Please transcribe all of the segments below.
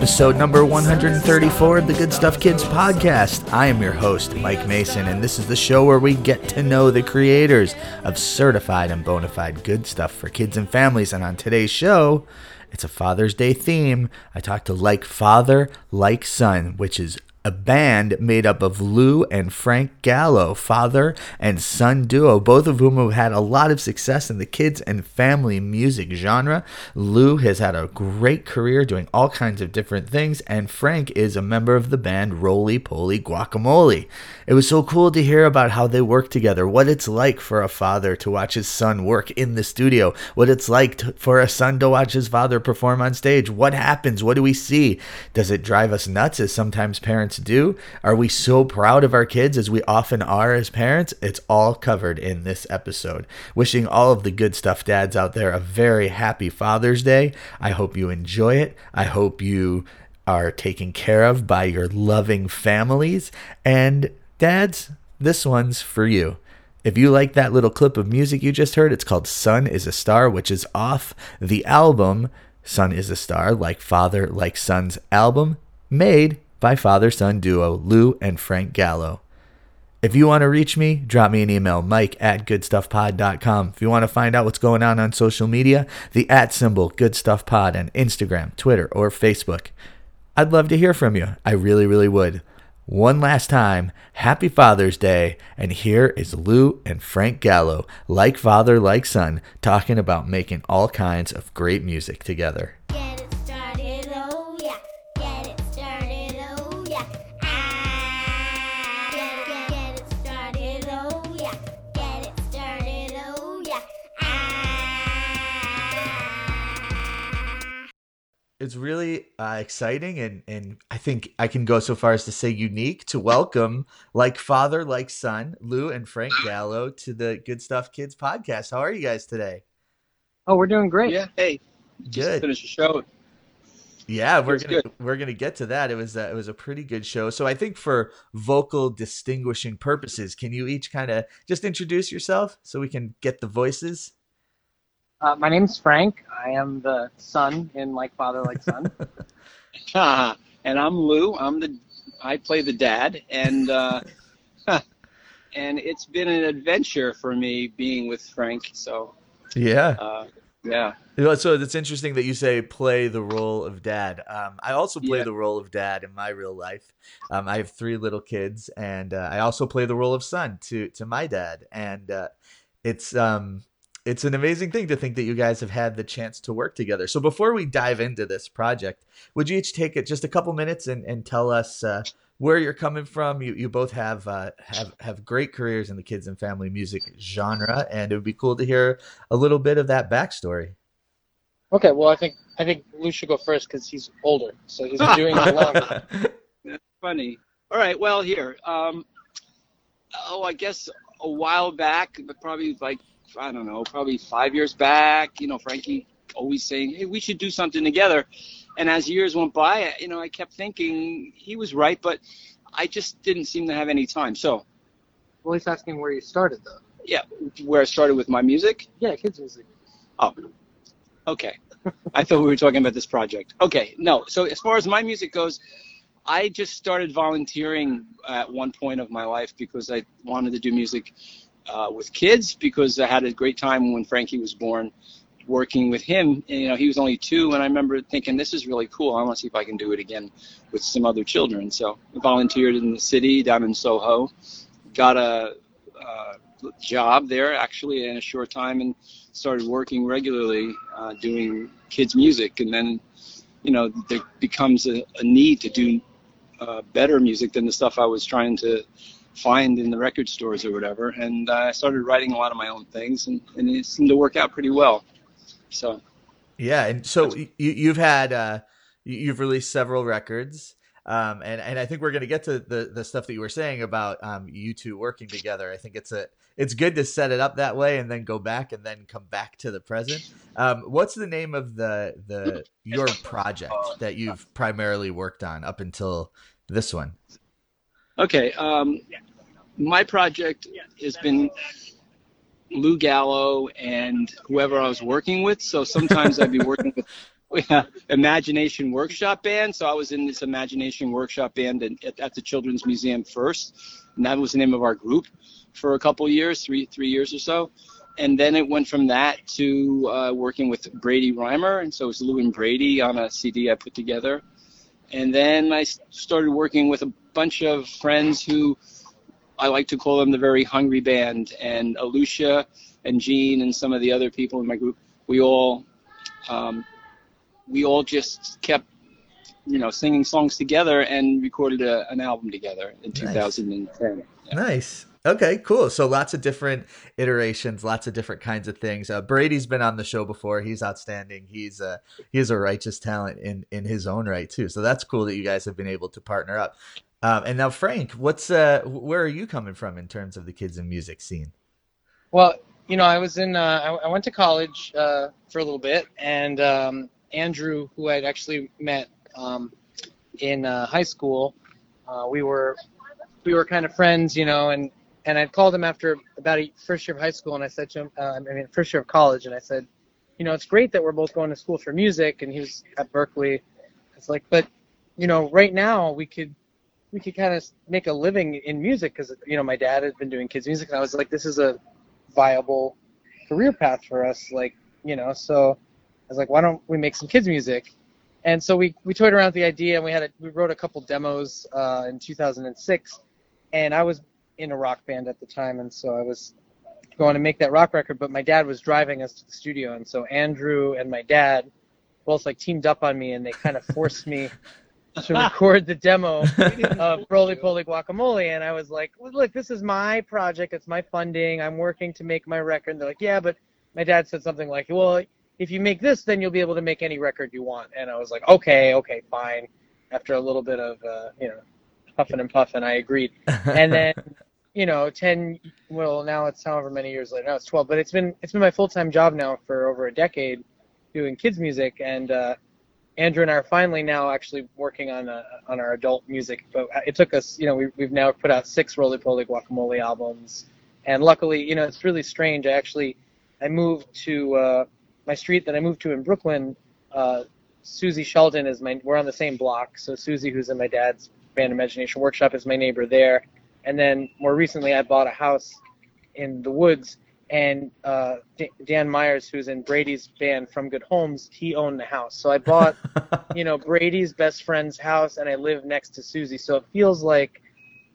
episode number The sun is a 134 of the Good Stuff Kids podcast. I am your host, Mike Mason, and this is the show where we get to know the creators of certified and bona fide good stuff for kids and families. And on today's show, it's a Father's Day theme. I talked to Like Father, Like Son, which is a band made up of Lou and Frank Gallo, father and son duo, both of whom have had a lot of success in the kids and family music genre. Lou has had a great career doing all kinds of different things, and Frank is a member of the band Roly Poly Guacamole. It was so cool to hear about how they work together, what it's like for a father to watch his son work in the studio, what it's like to, for a son to watch his father perform on stage. What happens? What do we see? Does it drive us nuts as sometimes parents do? Are we so proud of our kids as we often are as parents? It's all covered in this episode. Wishing all of the good stuff dads out there a very happy Father's Day. I hope you enjoy it. I hope you are taken care of by your loving families. And dads, this one's for you. If you like that little clip of music you just heard, it's called Sun is a Star, which is off the album Sun is a Star, like Father, like Son's album, made by father son duo Lou and Frank Gallo. If you want to reach me, drop me an email, mike at goodstuffpod.com. If you want to find out what's going on on social media, the at symbol goodstuffpod on Instagram, Twitter, or Facebook. I'd love to hear from you. I really, really would. One last time, happy Father's Day. And here is Lou and Frank Gallo, like father, like son, talking about making all kinds of great music together. It's really uh, exciting and and I think I can go so far as to say unique to welcome like father like son Lou and Frank Gallo to the Good Stuff Kids podcast. How are you guys today? Oh, we're doing great. Yeah. Hey. Just Good. finished the show. Yeah, we're gonna good. we're gonna get to that. It was uh, it was a pretty good show. So I think for vocal distinguishing purposes, can you each kind of just introduce yourself so we can get the voices? Uh, my name's Frank. I am the son in Like Father, Like Son. Haha. and I'm Lou. I'm the I play the dad and uh and it's been an adventure for me being with Frank. So Yeah. uh yeah. So it's interesting that you say play the role of dad. Um, I also play Yeah. the role of dad in my real life. Um, I have three little kids, and uh, I also play the role of son to to my dad. And uh, it's um, it's an amazing thing to think that you guys have had the chance to work together. So before we dive into this project, would you each take it just a couple minutes and, and tell us uh, where you're coming from? You you both have uh, have have great careers in the kids and family music genre, and it would be cool to hear a little bit of that backstory. okay, well, I think I think Lou should go first because he's older, so he's been doing it longer. Funny. All right, well here. Um oh I guess a while back, but probably like I don't know, probably five years back, you know, Frankie always saying, Hey, we should do something together. And as years went by, you know, I kept thinking he was right, but I just didn't seem to have any time. So Well, he's asking where you started, though. yeah, where I started with my music. Yeah, kids music. Oh, okay. I thought we were talking about this project. Okay, no. So as far as my music goes, I just started volunteering at one point of my life because I wanted to do music uh, with kids because I had a great time when Frankie was born working with him. And, you know, he was only two, and I remember thinking, this is really cool. I want to see if I can do it again with some other children. So I volunteered in the city down in Soho, got a uh, job there actually in a short time, and started working regularly uh, doing kids music and then you know there becomes a, a need to do uh, better music than the stuff i was trying to find in the record stores or whatever and uh, i started writing a lot of my own things and, and it seemed to work out pretty well so Yeah, and so you you've had uh you- you've released several records. Um, and, and I think we're going to get to the, the stuff that you were saying about um, you two working together. I think it's a it's good to set it up that way and then go back and then come back to the present. Um, what's the name of the the your project that you've primarily worked on up until this one? Okay. My project has been Lou Gallo and whoever I was working with. So sometimes I'd be working with yeah, Imagination Workshop Band. So I was in this Imagination Workshop Band at, at the Children's Museum first, and that was the name of our group for a couple years, three three years or so. And then it went from that to uh, working with Brady Rymer, and so it was Lou and Brady on a CD I put together. And then I started working with a bunch of friends who I like to call them the very hungry band, and Alucia and Gene and some of the other people in my group. We all um, we all just kept you know singing songs together and recorded a, an album together in 2010. Yeah. Nice. Okay, cool. So lots of different iterations, lots of different kinds of things. Uh, Brady's been on the show before. He's outstanding. He's a he's a righteous talent in in his own right too. So that's cool that you guys have been able to partner up. Um, and now, Frank, what's uh, where are you coming from in terms of the kids and music scene? Well, you know, I was in uh, I, I, went to college uh, for a little bit, and um, Andrew, who I'd actually met um, in uh, high school, uh, we were we were kind of friends, you know, and and I'd called him after about a first year of high school, and I said to him, uh, I mean, first year of college, and I said, you know, it's great that we're both going to school for music, and he was at Berklee. It's like, but you know, right now we could we could kind of make a living in music because you know my dad had been doing kids music, and I was like, this is a viable career path for us, like you know, so I was like, why don't we make some kids music? And so we, we toyed around with the idea and we had a, we wrote a couple demos uh, in 2006. And I was in a rock band at the time, and so I was going to make that rock record. But my dad was driving us to the studio, and so Andrew and my dad both like teamed up on me, and they kind of forced me to record the demo of Roly Poly Guacamole. And I was like, well, look, this is my project. It's my funding. I'm working to make my record. And they're like, yeah, but my dad said something like, well, if you make this, then you'll be able to make any record you want. And I was like, okay, okay, fine. After a little bit of, uh, you know, puffing and puffing, I agreed. And then, you know, 10, well, now it's however many years later. Now it's 12, but it's been, it's been my full-time job now for over a decade doing kids music. And, uh, Andrew and I are finally now actually working on uh, on our adult music, but it took us, you know, we, we've now put out six Roly Poly Guacamole albums, and luckily, you know, it's really strange. I actually I moved to uh, my street that I moved to in Brooklyn, uh, Susie Sheldon is my. We're on the same block, so Susie, who's in my dad's band Imagination Workshop, is my neighbor there. And then more recently, I bought a house in the woods, and uh, D- Dan Myers, who's in Brady's band From Good Homes, he owned the house. So I bought, you know, Brady's best friend's house, and I live next to Susie. So it feels like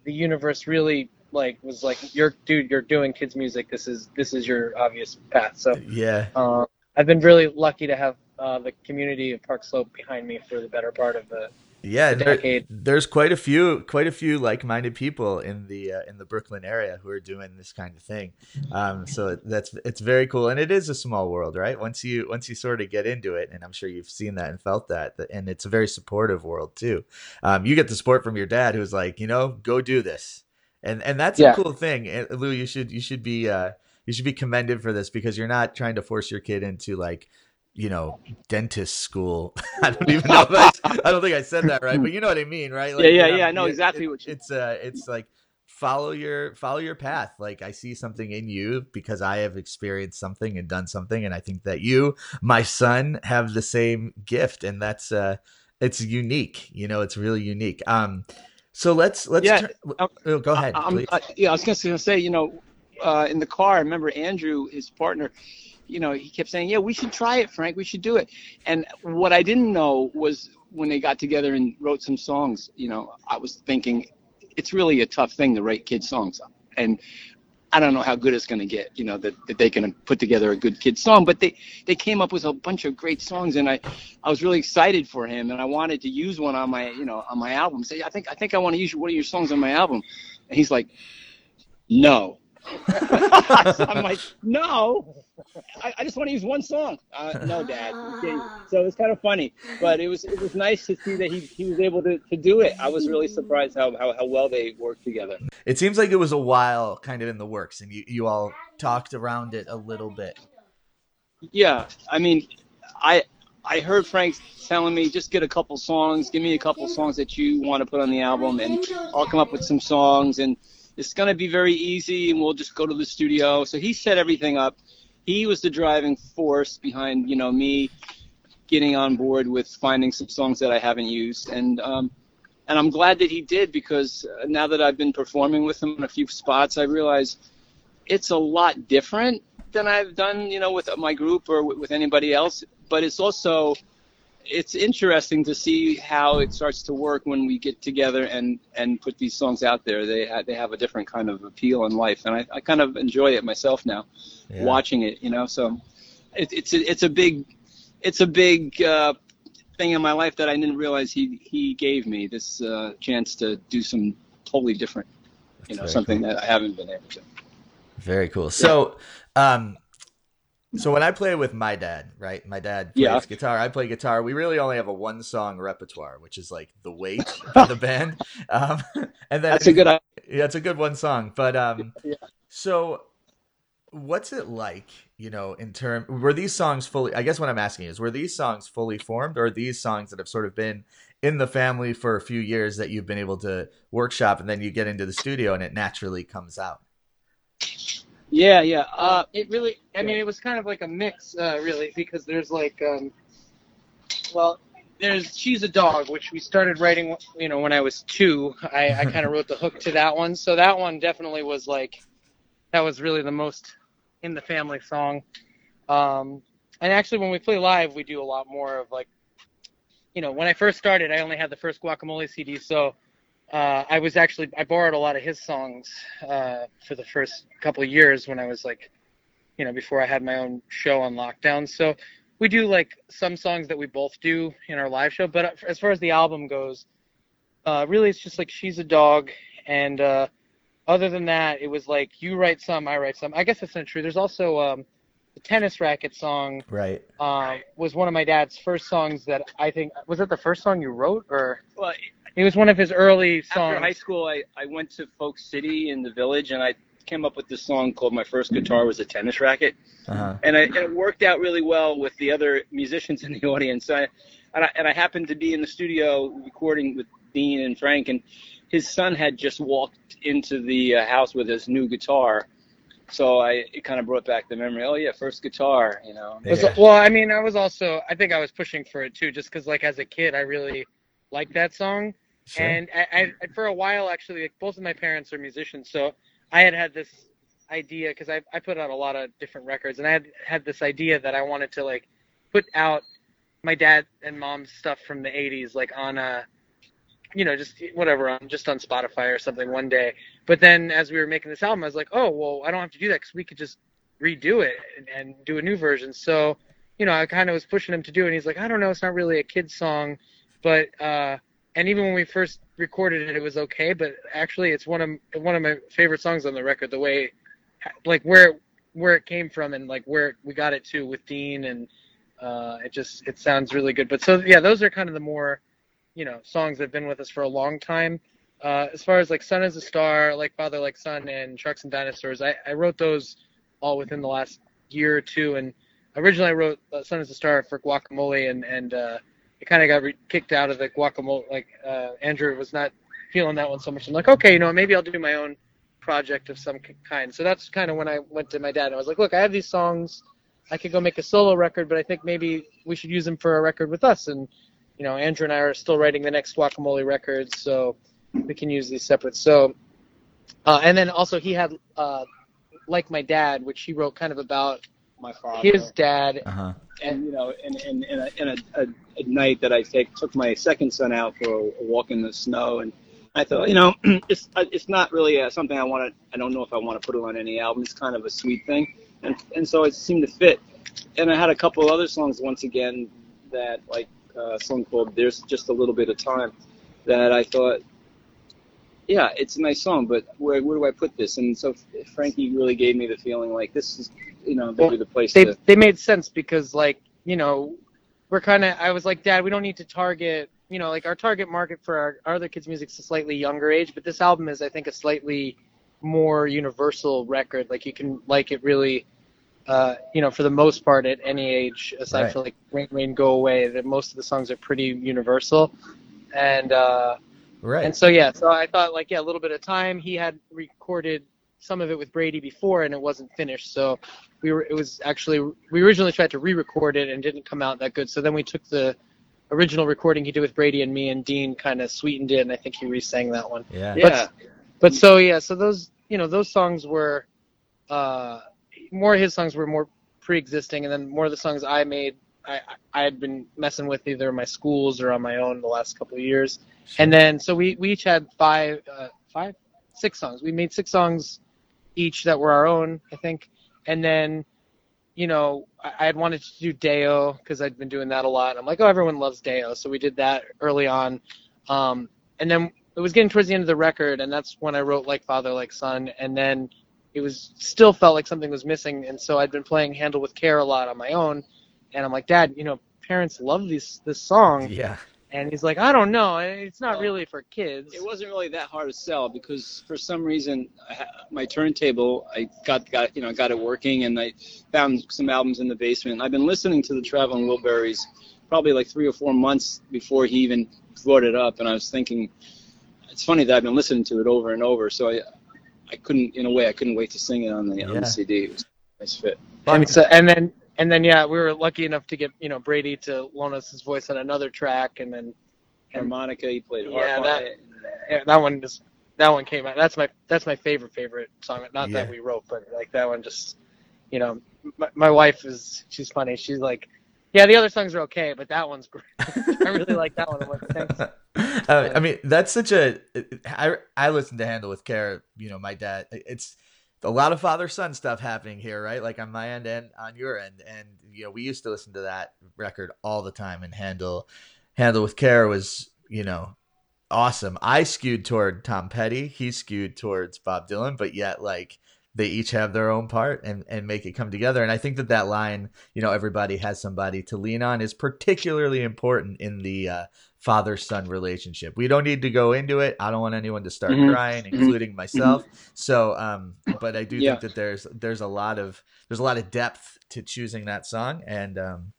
the universe really like was like, "You're dude, you're doing kids music. This is this is your obvious path." So yeah. Uh, I've been really lucky to have uh, the community of Park Slope behind me for the better part of the yeah the there, there's quite a few quite a few like-minded people in the uh, in the brooklyn area who are doing this kind of thing. Um, so that's it's very cool. And it is a small world right? Once you once you sort of get into it and i'm sure you've seen that and felt that and it's a very supportive world too. Um, you get the support from your dad who's like you know go do this. And and that's yeah. a cool thing. Lou you should you should be uh, you should be commended for this because you're not trying to force your kid into like you know dentist school. I don't even know I, I, don't think i said that right but you know what i mean right? Like, yeah yeah you know, yeah i know exactly it, what you it's uh it's like follow your follow your path. Like i see something in you because i have experienced something and done something and i think that you my son have the same gift and that's uh it's unique you know it's really unique. Um so let's let's yeah, turn, oh, go ahead I, uh, yeah i was gonna say you know uh, in the car, I remember Andrew, his partner, you know, he kept saying, "Yeah, we should try it, Frank. We should do it." And what I didn't know was when they got together and wrote some songs. You know, I was thinking, it's really a tough thing to write kids songs, and I don't know how good it's going to get. You know, that, that they can put together a good kid song, but they they came up with a bunch of great songs, and I I was really excited for him, and I wanted to use one on my you know on my album. Say, I think I think I want to use one of your songs on my album, and he's like, no I'm like, no, I, I just want to use one song. Uh, no, Dad. So it was kind of funny, but it was it was nice to see that he, he was able to, to do it. I was really surprised how, how, how well they worked together. It seems like it was a while kind of in the works, and you, you all talked around it a little bit. Yeah, I mean, I I heard Frank telling me just get a couple songs, give me a couple songs that you want to put on the album, and I'll come up with some songs, and it's gonna be very easy, and we'll just go to the studio. So he set everything up. He was the driving force behind you know me getting on board with finding some songs that I haven't used, and um, and I'm glad that he did because now that I've been performing with him in a few spots, I realize it's a lot different than I've done, you know, with my group or with anybody else. But it's also it's interesting to see how it starts to work when we get together and and put these songs out there. They ha- they have a different kind of appeal in life, and I, I kind of enjoy it myself now, Yeah. watching it. You know, so it, it's a, it's a big it's a big uh, thing in my life that I didn't realize he he gave me this uh, chance to do some totally different, you know, something that I haven't been able to. Very cool. So, um, so when I play with my dad, right? My dad plays Yeah. guitar. I play guitar. We really only have a one song repertoire, which is like the weight of the band. Um, and then That's a good. yeah, it's a good one song. But um, Yeah. so what's it like? You know, in term, were these songs fully? I guess what I'm asking is, were these songs fully formed, or are these songs that have sort of been in the family for a few years that you've been able to workshop, and then you get into the studio and it naturally comes out? Yeah, yeah. Uh, Uh, it really, I mean, it was kind of like a mix, uh, really, because there's like, um, well, there's She's a Dog, which we started writing, you know, when I was two. I, I kind of wrote the hook to that one. So that one definitely was like, that was really the most in the family song. Um, and actually, when we play live, we do a lot more of like, you know, when I first started, I only had the first Guacamole CD, so uh, I was actually I borrowed a lot of his songs uh, for the first couple of years when I was like, you know, before I had my own show on lockdown. So we do like some songs that we both do in our live show. But as far as the album goes, uh, really it's just like she's a dog, and uh, other than that, it was like you write some, I write some. I guess that's not true. There's also um, the tennis racket song Right. uh, was one of my dad's first songs that I think was it the first song you wrote or well, it was one of his early songs. after high school, I, I went to Folk City in the village, and I came up with this song called "My First Guitar Was a Tennis Racket," Uh-huh. and, I, and it worked out really well with the other musicians in the audience. I, and I and I happened to be in the studio recording with Dean and Frank, and his son had just walked into the uh, house with his new guitar. So I it kind of brought back the memory. Oh yeah, first guitar, you know. Was- Well, I mean, I was also I think I was pushing for it too, just because like as a kid I really liked that song, Sure. and I, I for a while actually like both of my parents are musicians, so I had had this idea because I I put out a lot of different records, and I had had this idea that I wanted to like put out my dad and mom's stuff from the 80s like on a you know just whatever on just on spotify or something one day but then as we were making this album i was like oh well i don't have to do that because we could just redo it and, and do a new version so you know i kind of was pushing him to do it and he's like i don't know it's not really a kid song but uh and even when we first recorded it it was okay but actually it's one of one of my favorite songs on the record the way like where where it came from and like where we got it to with dean and uh, it just it sounds really good. But so yeah, those are kind of the more you know songs that have been with us for a long time. Uh, as far as like Sun is a Star, like Father Like Son, and Trucks and Dinosaurs, I, I wrote those all within the last year or two. And originally I wrote uh, Sun is a Star for Guacamole, and and uh, it kind of got re- kicked out of the Guacamole. Like uh, Andrew was not feeling that one so much. I'm like, okay, you know, maybe I'll do my own project of some kind. So that's kind of when I went to my dad and I was like, look, I have these songs. I could go make a solo record, but I think maybe we should use them for a record with us. And you know, Andrew and I are still writing the next Guacamole record, so we can use these separate. So, uh, and then also he had uh, like my dad, which he wrote kind of about My father. his dad. Uh-huh. And you know, and and, and, a, in a, a, a night that I take took my second son out for a, a walk in the snow, and I thought, you know, it's it's not really uh, something I want to. I don't know if I want to put it on any album. It's kind of a sweet thing, and and so it seemed to fit. And I had a couple of other songs once again that like uh, a song called "There's Just a Little Bit of Time," that I thought yeah, it's a nice song, but where where do I put this? And so Frankie really gave me the feeling like this is you know maybe the place they to. they made sense because like you know we're kind of I was like dad we don't need to target you know like our target market for our, our other kids music is a slightly younger age but this album is I think a slightly more universal record like you can like it really uh, you know for the most part at any age aside Right. from like Rain Rain Go Away that most of the songs are pretty universal and uh, Right. and so yeah, so I thought like yeah, a little bit of time. He had recorded some of it with Brady before, and it wasn't finished. So we were. It was actually we originally tried to re-record it and didn't come out that good. So then we took the original recording he did with Brady and me, and Dean kind of sweetened it, and I think he re-sang that one. yeah. yeah, But so yeah, so those you know those songs were uh, more of his songs were more pre-existing, and then more of the songs I made. I, I had been messing with either in my schools or on my own the last couple of years. And then so we, we each had five uh, five six songs. We made six songs each that were our own, I think. And then you know I, had wanted to do Day-O because I'd been doing that a lot. I'm like, oh, everyone loves Day-O, so we did that early on. Um, and then it was getting towards the end of the record, and that's when I wrote like Father Like Son. And then it was still felt like something was missing, and so I'd been playing Handle with Care a lot on my own. And I'm like, Dad, you know, parents love this this song. yeah. And he's like, I don't know. It's not Well, really for kids. it wasn't really that hard to sell because for some reason I ha- my turntable I got got you know got it working and I found some albums in the basement. I've been listening to the Traveling Wilburys probably like three or four months before he even brought it up, and I was thinking it's funny that I've been listening to it over and over. So I I couldn't in a way I couldn't wait to sing it on the on the CD. It was a nice fit. and, so, and then and then yeah, we were lucky enough to get you know Brady to loan us his voice on another track, and then and Harmonica, he played harp Yeah, on that- it. yeah, that one just that one came out. That's my that's my favorite favorite song. Not Yeah. that we wrote, but like that one just you know my, my wife is she's funny. She's like, yeah, the other songs are okay, but that one's great. I really like that one. I'm like, thanks. uh, I mean, that's such a. I I listen to Handle with Care. You know, my dad. It's a lot of father son stuff happening here, right? Like on my end and on your end, and you know, we used to listen to that record all the time. And Handle, Handle with Care was, you know, awesome. I skewed toward Tom Petty. He skewed towards Bob Dylan, but yet like they each have their own part and, and make it come together. And I think that that line, you know, everybody has somebody to lean on is particularly important in the uh, father son relationship. We don't need to go into it. I don't want anyone to start Mhm. crying, including myself. So, um, but I do Yeah. think that there's there's a lot of there's a lot of depth to choosing that song, and um,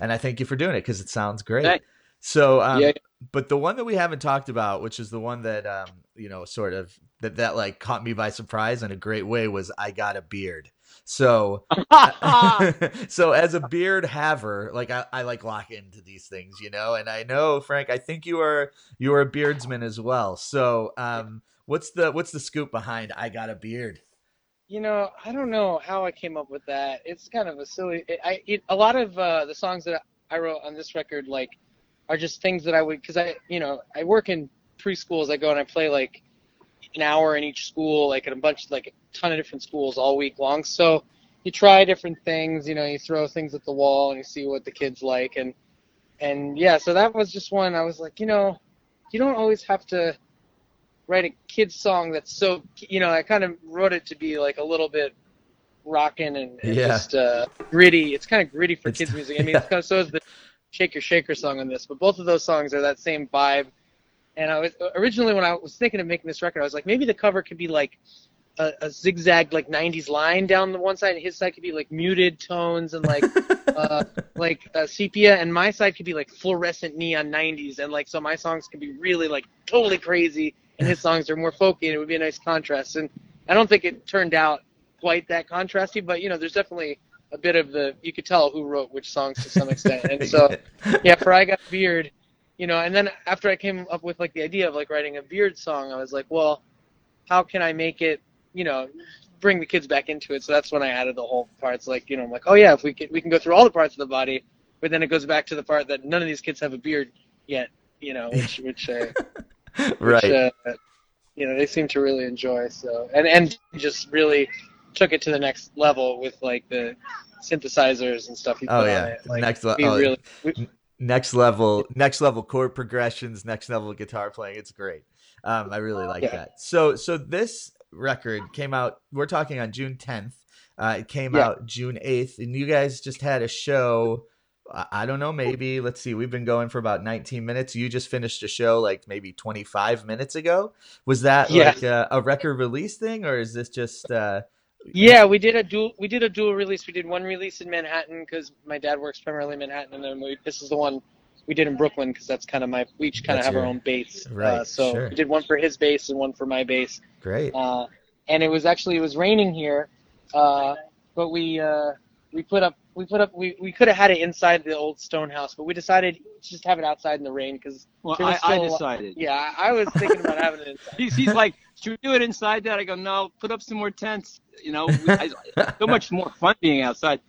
and I thank you for doing it because it sounds great. Thank- So, um, Yeah. but the one that we haven't talked about, which is the one that um, you know, sort of that that like caught me by surprise in a great way, was I got a beard. So, so as a beard haver, like I, I like lock into these things, you know. And I know, Frank, I think you are you are a beardsman as well. So, um, what's the what's the scoop behind I got a beard? You know, I don't know how I came up with that. It's kind of a silly. It, I it, a lot of uh, the songs that I wrote on this record like are just things that I would because I you know I work in preschools. I go and I play like an hour in each school, like at a bunch like a ton of different schools all week long. So you try different things. You know, you throw things at the wall and you see what the kids like and and yeah. So that was just one. I was like, you know, you don't always have to write a kid's song that's so you know I kind of wrote it to be like a little bit rocking and, and Yeah. just uh, gritty. It's kind of gritty for It's- kids music. I mean, it's kind of so is the Shake Your Shaker song on this, but both of those songs are that same vibe. And I was originally when I was thinking of making this record, I was like, maybe the cover could be like a, a zigzag like '90s line down the one side, and his side could be like muted tones and like uh, like uh, sepia, and my side could be like fluorescent neon '90s, and like so my songs could be really like totally crazy, and his songs are more folky, and it would be a nice contrast. And I don't think it turned out quite that contrasty, but you know, there's definitely a bit of the you could tell who wrote which songs to some extent, and so yeah, for I Got Beard, you know, and then after I came up with like the idea of like writing a beard song, I was like, well, how can I make it, you know, bring the kids back into it? So that's when I added the whole parts, like you know, I'm like, oh yeah, if we can we can go through all the parts of the body, but then it goes back to the part that none of these kids have a beard yet, you know, which which uh, right. which, uh, you know they seem to really enjoy. So and and just really took it to the next level with like the synthesizers and stuff. He put Oh on yeah, it. Like, next level. really we, next level next level chord progressions next level guitar playing it's great Um, I really like Yeah. that. So so this record came out. We're talking on June 10th. Uh, it came Yeah. out June 8th, and you guys just had a show. I I don't know. Maybe let's see. We've been going for about 19 minutes. You just finished a show like maybe 25 minutes ago. Was that Yeah. like a, a record release thing, or is this just? Uh, Yeah, we did a dual. We did a dual release. We did one release in Manhattan because my dad works primarily in Manhattan, and then we, this is the one we did in Brooklyn because that's kind of my. We each kind of have your- our own base. Right, Uh, so sure. we did one for his base and one for my base. great. Uh, and it was actually it was raining here, uh, but we uh, we put up we put up we, we could have had it inside the old stone house, but we decided to just have it outside in the rain because Well, I, I still a lot- decided. yeah, I was thinking about having it inside. He's, he's like, should we do it inside that? I go, no, put up some more tents. You know, we, I, so much more fun being outside.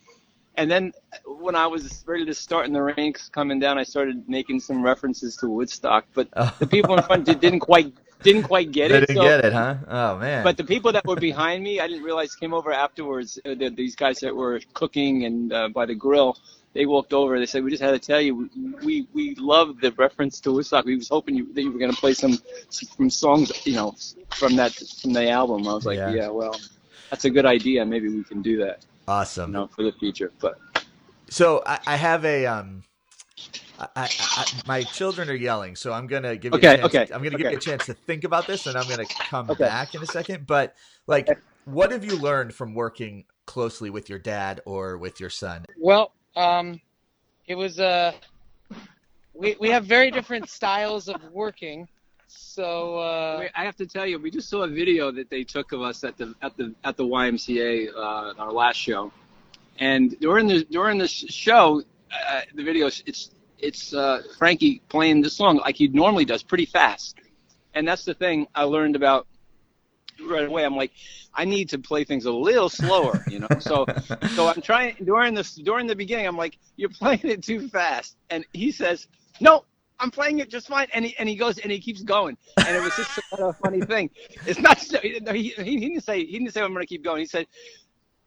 And then uh, when I was ready to start in the ranks coming down, I started making some references to Woodstock. But the people in front didn't quite didn't quite get it. didn't so- get it, huh? Oh man. But the people that were behind me, I didn't realize came over afterwards. Uh, the, these guys that were cooking and uh, by the grill, they walked over. They said, "We just had to tell you, we we love the reference to Woodstock. We was hoping you, that you were going to play some some songs, you know, from that from the album." I was like, Yeah. "Yeah, well, that's a good idea. Maybe we can do that, awesome. you know, for the future." But So I, I have a um. I, I, I, my children are yelling, so I'm gonna give you Okay, a chance. okay, I'm gonna give you a chance to think about this, and I'm gonna come Okay. back in a second. But like, what have you learned from working closely with your dad or with your son? Well, um, it was uh, we we have very different styles of working, so uh, Wait, I have to tell you, we just saw a video that they took of us at the at the at the YMCA uh, our last show, and during the during the show, uh, the video it's it's uh, Frankie playing the song like he normally does, pretty fast, and that's the thing I learned about right away. I'm like, I need to play things a little slower, you know. So so I'm trying during this during the beginning. I'm like, you're playing it too fast, and he says, no. I'm playing it just fine, and he and he goes and he keeps going, and it was just a funny thing. It's not so, he, he, he didn't say he didn't say I'm going to keep going. He said,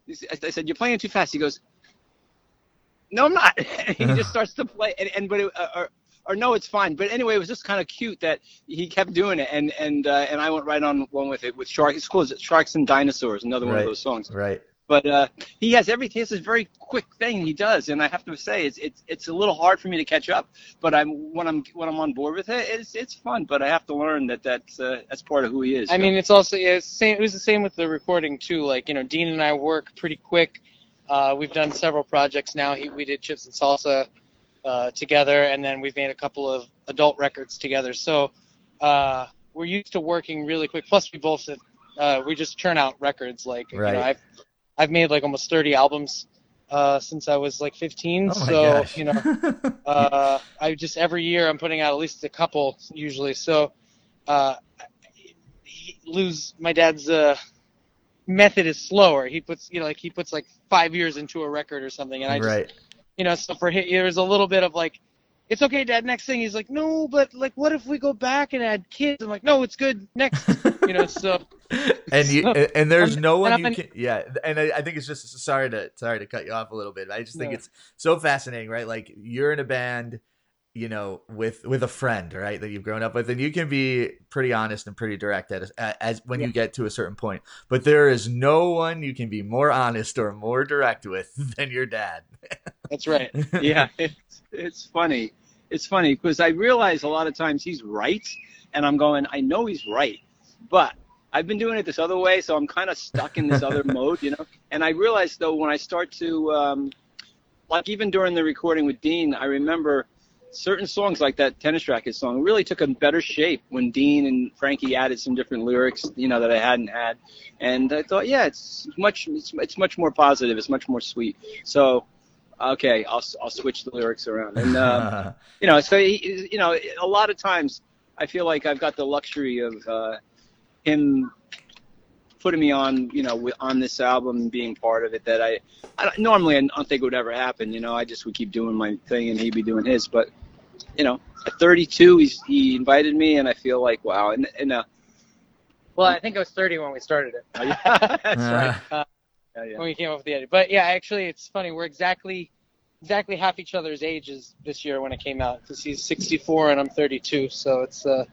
he said- I said you're playing it too fast. He goes, no, I'm not. he just starts to play, and, and but it, uh, or, or no, it's fine. But anyway, it was just kind of cute that he kept doing it, and and uh, and I went right on one with it with Shark. It's called Sharks and Dinosaurs, another one Right. of those songs Right. but uh, he has everything. He has this very quick thing he does, and I have to say it's it's it's a little hard for me to catch up. But I'm when I'm when I'm on board with it, it's it's fun. But I have to learn that that's uh, that's part of who he is. I mean, it's also yeah, it's same. It was the same with the recording too. Like you know, Dean and I work pretty quick. Uh, we've done several projects now. He, we did Chips and Salsa uh, together, and then we've made a couple of adult records together. So uh, we're used to working really quick. Plus, we both uh, we just churn out records. Like you know, I've I've made like almost 30 albums uh, since I was like 15. Oh so gosh. you know, uh, I just every year I'm putting out at least a couple usually. So uh, Lou's my dad's uh, method is slower. He puts you know like he puts like five years into a record or something, and I just right. you know so for him there's a little bit of like. It's okay, Dad. Next thing, he's like, no, but like, what if we go back and add kids? I'm like, no, it's good. Next, you know. So and you and, there's I'm- no one you can yeah and I, I think it's just sorry to sorry to cut you off a little bit i just think No. it's so fascinating right like you're in a band you know with with a friend right that you've grown up with and you can be pretty honest and pretty direct at as, as when you get to a certain point but there is no one you can be more honest or more direct with than your dad that's right. yeah, it's it's funny. It's funny because I realize a lot of times he's right, and I'm going, I know he's right, but I've been doing it this other way, so I'm kind of stuck in this other mode, you know. And I realize though when I start to, um, like even during the recording with Dean, I remember certain songs like that tennis racket song really took a better shape when Dean and Frankie added some different lyrics, you know, that I hadn't had, and I thought, yeah, it's much, it's, it's much more positive, it's much more sweet. So okay, I'll I'll switch the lyrics around. And uh, you know, so he, you know, a lot of times I feel like I've got the luxury of uh, him putting me on, you know, on this album and being part of it. That I, I normally I don't think it would ever happen. You know, I just would keep doing my thing and he'd be doing his. But you know, at 32, he's he invited me, and I feel like wow. And and uh, Well, I think I was 30 when we started it. that's right. Uh, Yeah, yeah. when we came up with the idea. But yeah, actually, it's funny. We're exactly exactly half each other's ages this year when it came out because he's 64 and I'm 32. So it's uh,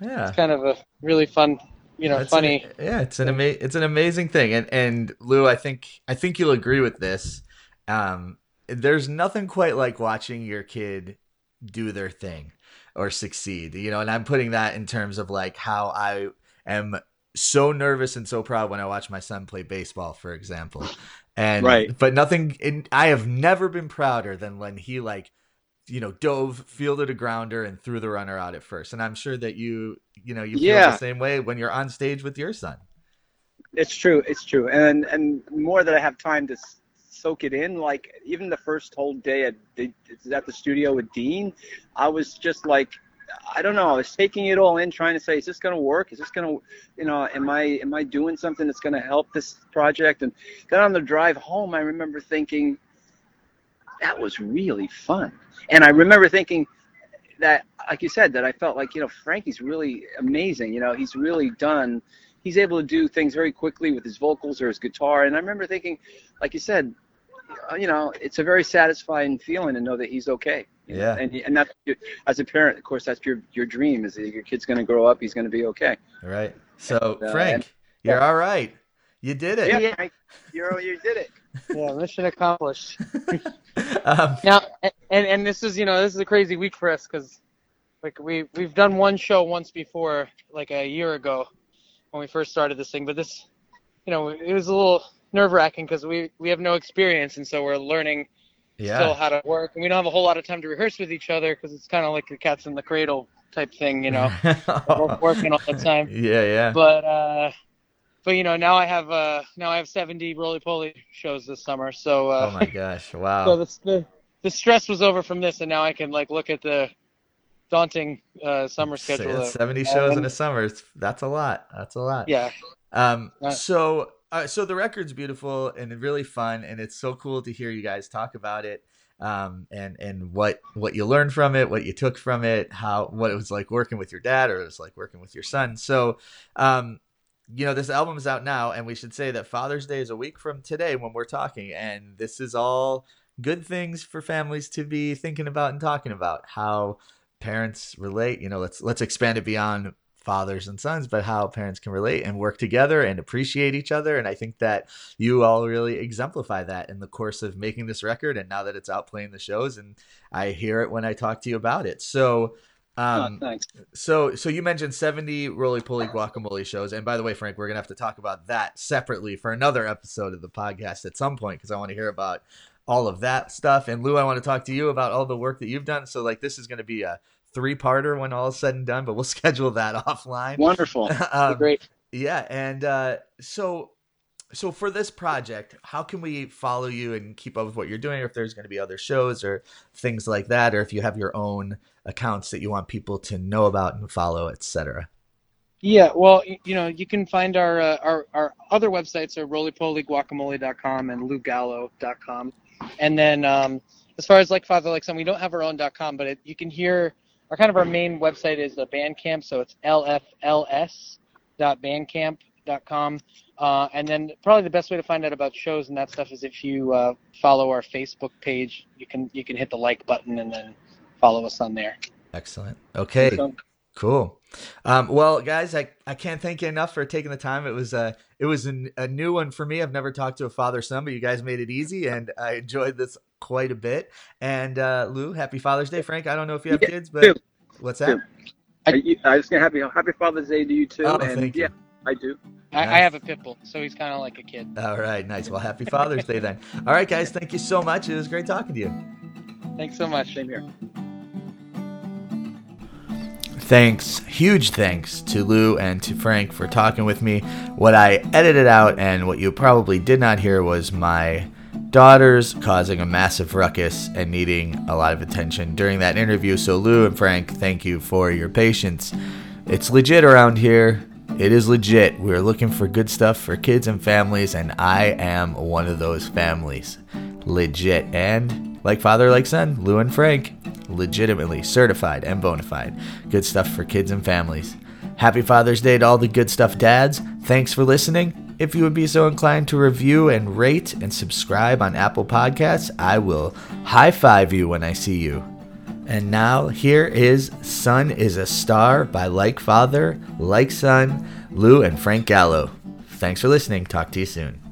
Yeah. it's kind of a really fun, you know, That's funny. an- yeah, it's an ama- it's an amazing thing, and and Lou, I think I think you'll agree with this. Um, there's nothing quite like watching your kid do their thing or succeed, you know. And I'm putting that in terms of like how I am so nervous and so proud when I watch my son play baseball, for example. And Right. but nothing. In, I have never been prouder than when he like you know, dove, fielded a grounder, and threw the runner out at first. And I'm sure that you, you know, you feel Yeah. the same way when you're on stage with your son. It's true. It's true. And and more that I have time to soak it in. Like even the first whole day at the, at the studio with Dean, I was just like, I don't know. I was taking it all in, trying to say, is this going to work? Is this going to, you know, am I am I doing something that's going to help this project? And then on the drive home, I remember thinking, that was really fun. And I remember thinking that, like you said, that I felt like, you know, Frankie's really amazing. You know, he's really done he's able to do things very quickly with his vocals or his guitar. And I remember thinking, like you said, uh, you know, it's a very satisfying feeling to know that he's okay. Yeah. And and that's as a parent, of course, that's your your dream is that your kid's going to grow up, he's going to be okay. All right. So, And, uh, Frank, and- you're all right. You did it. Yeah, Frank, you're you did it. Yeah, mission accomplished. um, Now, and and this is you know this is a crazy week for us because like we we've done one show once before like a year ago when we first started this thing, but this you know it was a little nerve wracking because we we have no experience and so we're learning still how to work and we don't have a whole lot of time to rehearse with each other because it's kind of like the cats in the cradle type thing, you know, we're working all the time. yeah, yeah. But uh, but you know now I have uh now I have 70 roly poly shows this summer, so uh, oh my gosh! Wow. so the, the the stress was over from this, and now I can like look at the daunting uh, summer schedule. Seventy shows in Um, a summer. It's, that's a lot. That's a lot. Yeah, Um. Uh, So, uh, so the record's beautiful and really fun, and it's so cool to hear you guys talk about it. Um, and and what what you learned from it, what you took from it, how what it was like working with your dad, or it was like working with your son. So, um, you know, this album is out now, and we should say that Father's Day is a week from today when we're talking, and this is all good things for families to be thinking about and talking about how parents relate. You know, let's let's expand it beyond fathers and sons, but how parents can relate and work together and appreciate each other. And I think that you all really exemplify that in the course of making this record. And now that it's out playing the shows, and I hear it when I talk to you about it. So. Um, oh, thanks. so, so you mentioned 70 roly poly guacamole shows, and by the way, Frank, we're gonna have to talk about that separately for another episode of the podcast at some point because I want to hear about all of that stuff. And Lou, I want to talk to you about all the work that you've done. So, like, this is gonna be a three-parter when all is said and done, but we'll schedule that offline. Wonderful. Um, great. yeah, and uh, so so for this project, how can we follow you and keep up with what you're doing? Or if there's going to be other shows or things like that, or if you have your own accounts that you want people to know about and follow, etc. Yeah, well, you know, you can find our uh, our our other websites are rolypolyguacamole.com and lugallo.com, and then um, as far as like Father Like Son, we don't have our own .com, but it, you can hear our kind of our main website is the Bandcamp, so it's lfls.bandcamp.com, uh, and then probably the best way to find out about shows and that stuff is if you uh, follow our Facebook page. You can you can hit the like button and then follow us on there. Excellent. Okay. So- Cool. Um, well, guys, I, I can't thank you enough for taking the time. It was a it was an, a new one for me. I've never talked to a father son, but you guys made it easy, and I enjoyed this quite a bit. And uh, Lou, happy Father's Day, Frank. I don't know if you have Yeah, kids, but too. what's that? I, you- I was gonna happy Happy Father's Day to you too. Oh, and thank you. yeah, I do. I, I have a pit bull, so he's kind of like a kid. All right, nice. Well, happy Father's Day then. All right, guys, thank you so much. It was great talking to you. Thanks so much. Same here. Thanks, huge thanks to Lou and to Frank for talking with me. What I edited out and what you probably did not hear was my daughters causing a massive ruckus and needing a lot of attention during that interview. So, Lou and Frank, thank you for your patience. It's legit around here. It is legit. We're looking for good stuff for kids and families, and I am one of those families. Legit. And like father, like son, Lou and Frank, legitimately certified and bona fide. Good stuff for kids and families. Happy Father's Day to all the good stuff dads. Thanks for listening. If you would be so inclined to review and rate and subscribe on Apple Podcasts, I will high five you when I see you. And now here is Sun is a Star by Like Father, Like Son, Lou, and Frank Gallo. Thanks for listening. Talk to you soon.